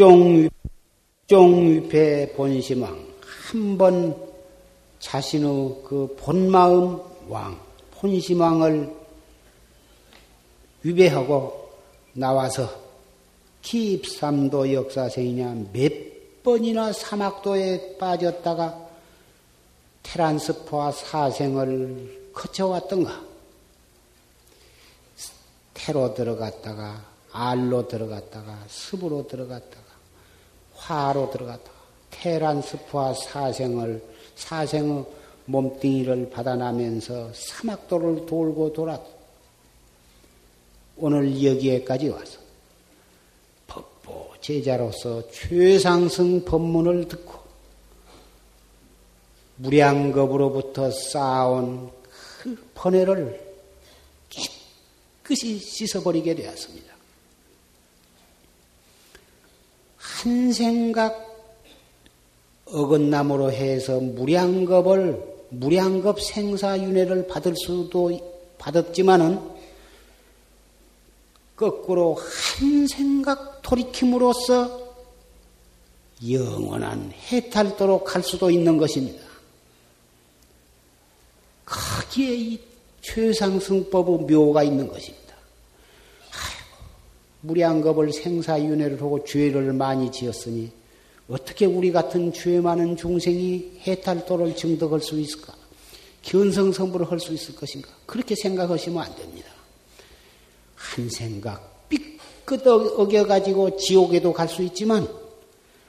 종 종위패 본심왕 한 번 자신의 그 본마음 왕 본심왕을 위배하고 나와서 기입삼도 역사생이냐 몇 번이나 사막도에 빠졌다가 테란스포와 사생을 거쳐왔던가. 태로 들어갔다가 알로 들어갔다가 습으로 들어갔다가 화로 들어갔다가 테란스프와 사생을 사생의 몸뚱이를 받아나면서 사막도를 돌고 돌아 오늘 여기에까지 와서 법보 제자로서 최상승 법문을 듣고 무량겁으로부터 쌓아온 그 번뇌를 깨끗이 씻어버리게 되었습니다. 한 생각 어긋남으로 해서 무량겁을 무량겁 생사윤회를 받을 수도 받았지만은 거꾸로 한 생각 돌이킴으로써 영원한 해탈도로 갈 수도 있는 것입니다. 거기에 이 최상승법의 묘가 있는 것입니다. 무량겁을 생사윤회를 하고 죄를 많이 지었으니 어떻게 우리 같은 죄 많은 중생이 해탈도를 증득할 수 있을까? 견성성불을 할 수 있을 것인가? 그렇게 생각하시면 안 됩니다. 한 생각 삐끗 어겨가지고 지옥에도 갈 수 있지만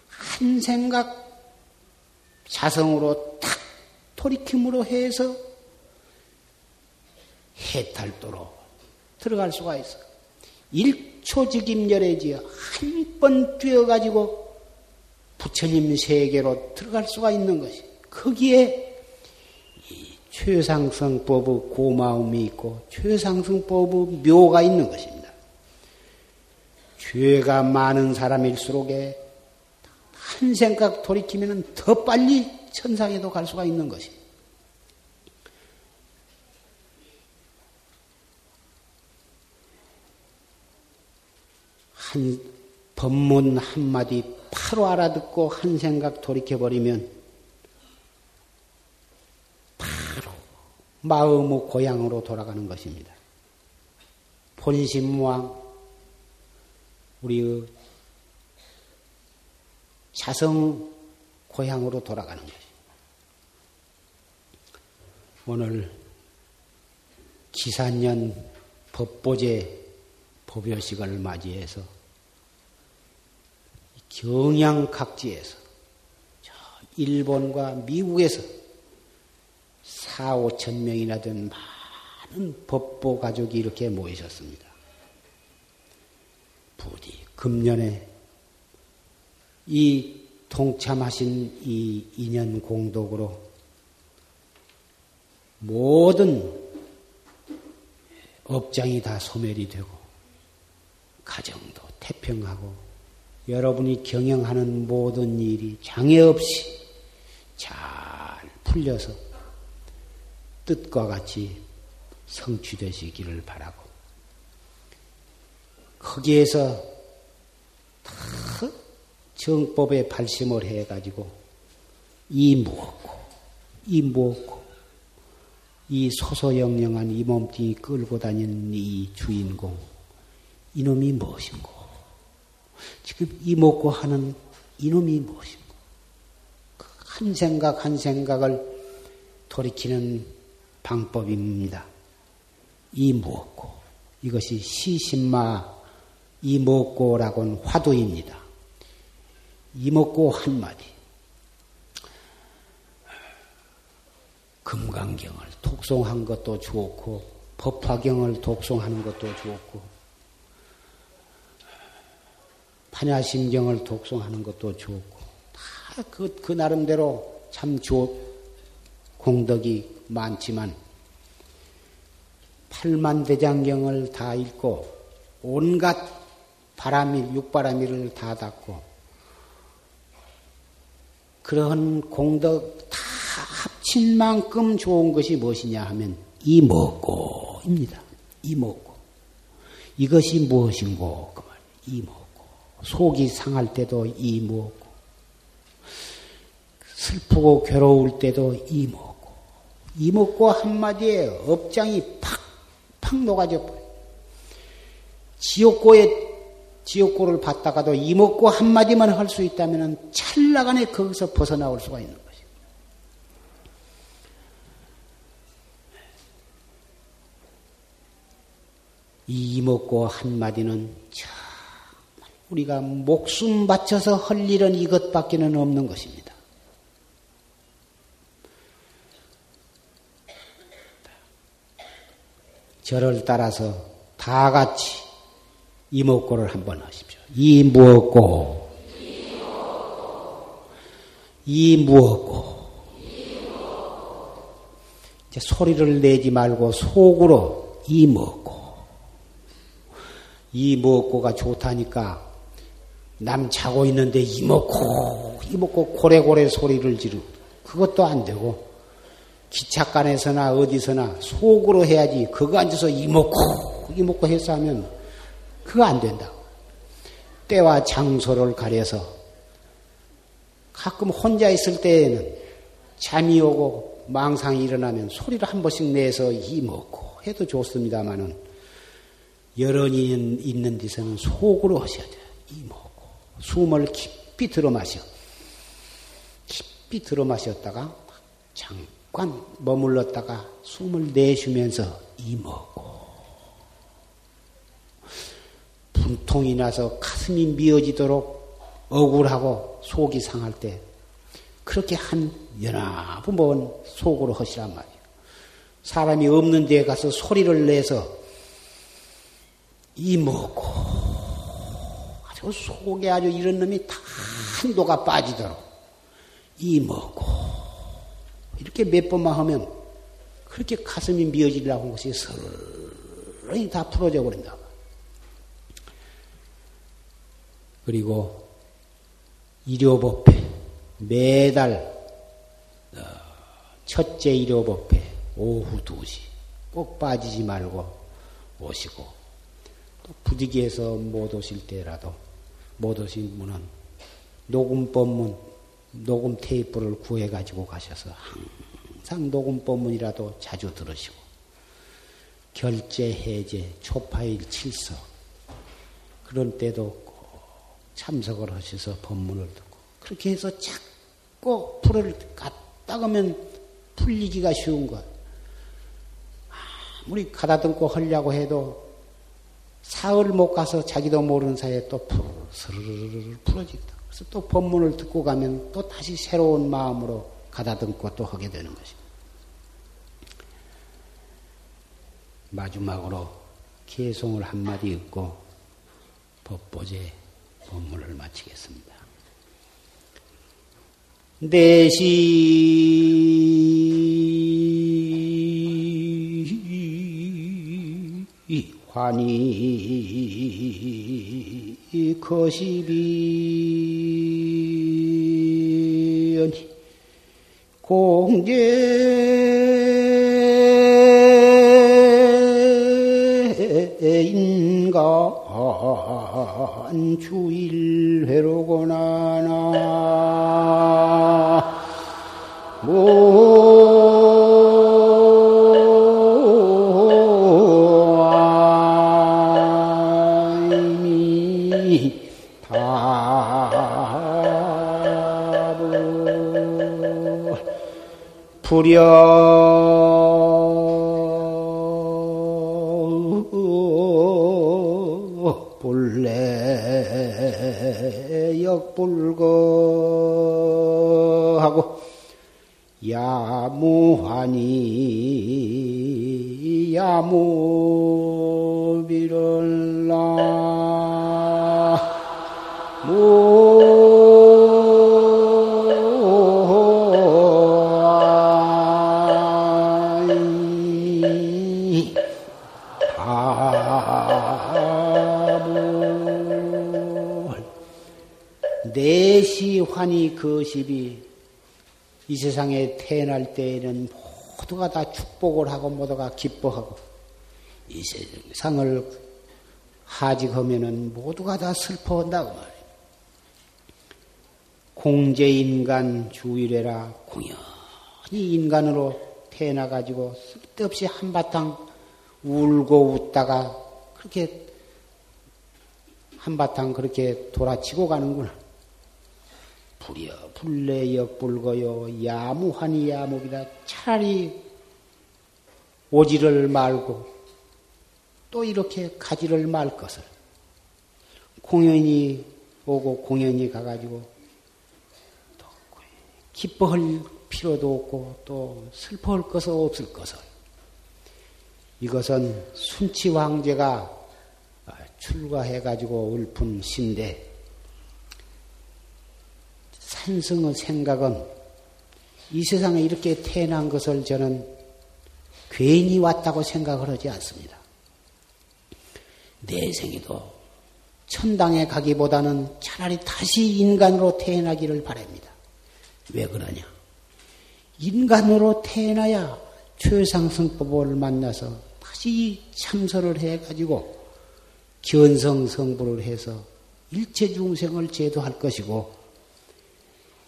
한 생각 자성으로 탁 돌이킴으로 해서 해탈도로 들어갈 수가 있어. 일 초직임열애지어 한번 뛰어가지고 부처님 세계로 들어갈 수가 있는 것이. 거기에 최상승법의 고마움이 있고 최상승법의 묘가 있는 것입니다. 죄가 많은 사람일수록에 한 생각 돌이키면 더 빨리 천상에도 갈 수가 있는 것입니다. 한 법문 한마디 바로 알아듣고 한 생각 돌이켜버리면 바로 마음의 고향으로 돌아가는 것입니다. 본심왕, 우리의 자성 고향으로 돌아가는 것입니다. 오늘 기산년 법보제 법요식을 맞이해서 경양 각지에서 일본과 미국에서 4, 5천 명이나 된 많은 법보 가족이 이렇게 모이셨습니다. 부디 금년에 이 동참하신 이 인연 공덕으로 모든 업장이 다 소멸이 되고 가정도 태평하고 여러분이 경영하는 모든 일이 장애 없이 잘 풀려서 뜻과 같이 성취되시기를 바라고. 거기에서 다 정법에 발심을 해가지고 이 무엇고 이 무엇고 이 소소영영한 이 몸뚱이 끌고 다니는 이 주인공 이놈이 무엇인고 지금 이 먹고 하는 이놈이 무엇인고 그한 생각 한 생각을 돌이키는 방법입니다. 이 무엇고 이것이 시신마 이 먹고라고는 화두입니다. 이 먹고 한 마디. 금강경을 독송한 것도 좋고 법화경을 독송하는 것도 좋고 판야심경을 독송하는 것도 좋고 다그 그 나름대로 참 좋, 공덕이 많지만 팔만대장경을 다 읽고 온갖 바람이 육바람이를 다 닦고 그런 공덕 다 합친 만큼 좋은 것이 무엇이냐 하면 이 먹고입니다. 이 먹고 이것이 무엇인고 그 말. 이 먹고 속이 상할 때도 이먹고 슬프고 괴로울 때도 이먹고 이먹고 한마디에 업장이 팍팍 녹아져 버려. 지옥고에 지옥고를 받다가도 이먹고 한마디만 할 수 있다면 찰나간에 거기서 벗어나올 수가 있는 것입니다. 이 이먹고 한마디는 참 우리가 목숨 바쳐서 할 일은 이것밖에는 없는 것입니다. 저를 따라서 다 같이 이목고를 한번 하십시오. 이 무엇고, 이 무엇고, 이제 소리를 내지 말고 속으로 이 무엇고, 이 무엇고가 좋다니까 남 자고 있는데 이 먹고, 이 먹고 고래고래 소리를 지르고 그것도 안 되고 기차간에서나 어디서나 속으로 해야지 그거 앉아서 이 먹고, 이 먹고 해서 하면 그거 안 된다. 때와 장소를 가려서 가끔 혼자 있을 때에는 잠이 오고 망상이 일어나면 소리를 한 번씩 내서 이 먹고 해도 좋습니다만은 여론이 있는 데서는 속으로 하셔야 돼요. 이 먹고 숨을 깊이 들어 마셔. 깊이 들어 마셨다가 잠깐 머물렀다가 숨을 내쉬면서 이 먹고 분통이 나서 가슴이 미어지도록 억울하고 속이 상할 때 그렇게 한 연합은 번 속으로 하시란 말이에요. 사람이 없는 데에 가서 소리를 내서 이 먹고 아주 속에 아주 이런 놈이 다 한도가 빠지도록 이 먹고. 이렇게 몇 번만 하면 그렇게 가슴이 미어지려고 한 것이 서서히 다 풀어져 버린다. 그리고 일요법회 매달 어, 첫째 일요법회 오후 2시. 꼭 빠지지 말고 오시고 또 부득이해서 못 오실 때라도 못 오신 분은 녹음 법문 녹음 테이프를 구해 가지고 가셔서 항상 녹음 법문이라도 자주 들으시고 결제 해제 초파일 칠서 그런 때도 참석을 하셔서 법문을 듣고 그렇게 해서 자꾸 풀을 갖다 가면 풀리기가 쉬운 것. 아무리 가다듬고 하려고 해도 사흘 못 가서 자기도 모르는 사이에 또 풀, 스르르르 풀어진다. 그래서 또 법문을 듣고 가면 또 다시 새로운 마음으로 가다듬고 또 하게 되는 것입니다. 마지막으로 개송을 한마디 읽고 법보제 법문을 마치겠습니다. 내시 환희 거시비 공제 인간 주일회로고나. 나 부려 세상에 태어날 때에는 모두가 다 축복을 하고 모두가 기뻐하고 이 세상을 하직하면은 모두가 다 슬퍼한다고 말이에요. 공제인간 주일해라 공연히 인간으로 태어나 가지고 쓸데없이 한바탕 울고 웃다가 그렇게 한바탕 그렇게 돌아치고 가는구나. 불여. 불내 역불거요 야무하니 야무이다. 차라리 오지를 말고 또 이렇게 가지를 말 것을. 공연이 오고 공연이 가가지고 또 기뻐할 필요도 없고 또 슬퍼할 것은 없을 것을. 이것은 순치 황제가 출가해가지고 읊은 신데 산성의 생각은 이 세상에 이렇게 태어난 것을 저는 괜히 왔다고 생각을 하지 않습니다. 내 생에도 천당에 가기보다는 차라리 다시 인간으로 태어나기를 바랍니다. 왜 그러냐? 인간으로 태어나야 최상승법을 만나서 다시 참선을 해가지고 견성성부를 해서 일체 중생을 제도할 것이고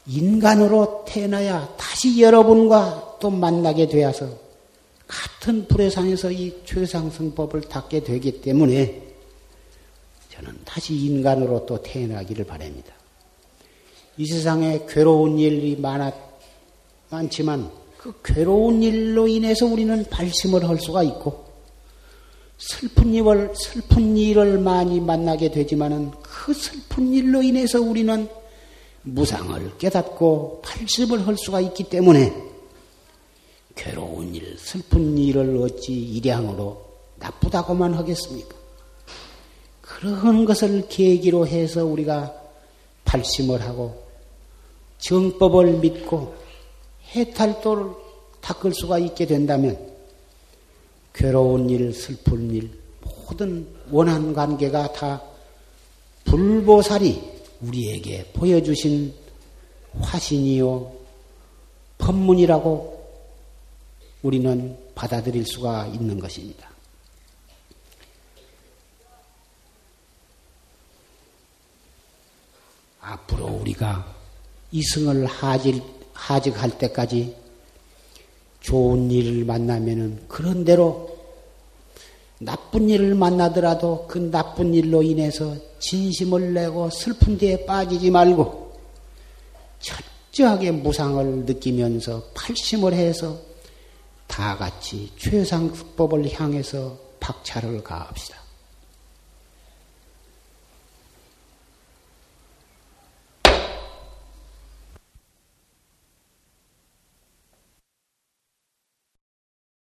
인간으로 태어나야 다시 여러분과 또 만나게 되어서 같은 불의 상에서 이 최상승법을 닦게 되기 때문에 저는 다시 인간으로 또 태어나기를 바랍니다. 이 세상에 괴로운 일이 많았, 많지만 그 괴로운 일로 인해서 우리는 발심을 할 수가 있고 슬픈 일을, 슬픈 일을 많이 만나게 되지만은 그 슬픈 일로 인해서 우리는 무상을 깨닫고 팔습을 할 수가 있기 때문에 괴로운 일, 슬픈 일을 어찌 일양으로 나쁘다고만 하겠습니까? 그런 것을 계기로 해서 우리가 발심을 하고 정법을 믿고 해탈도를 닦을 수가 있게 된다면 괴로운 일, 슬픈 일, 모든 원한 관계가 다 불보살이 우리에게 보여주신 화신이요, 법문이라고 우리는 받아들일 수가 있는 것입니다. 앞으로 우리가 이승을 하직, 하직할 때까지 좋은 일을 만나면은 그런 대로 나쁜 일을 만나더라도 그 나쁜 일로 인해서 진심을 내고 슬픈 데에 빠지지 말고 철저하게 무상을 느끼면서 팔심을 해서 다 같이 최상법을 향해서 박차를 가합시다.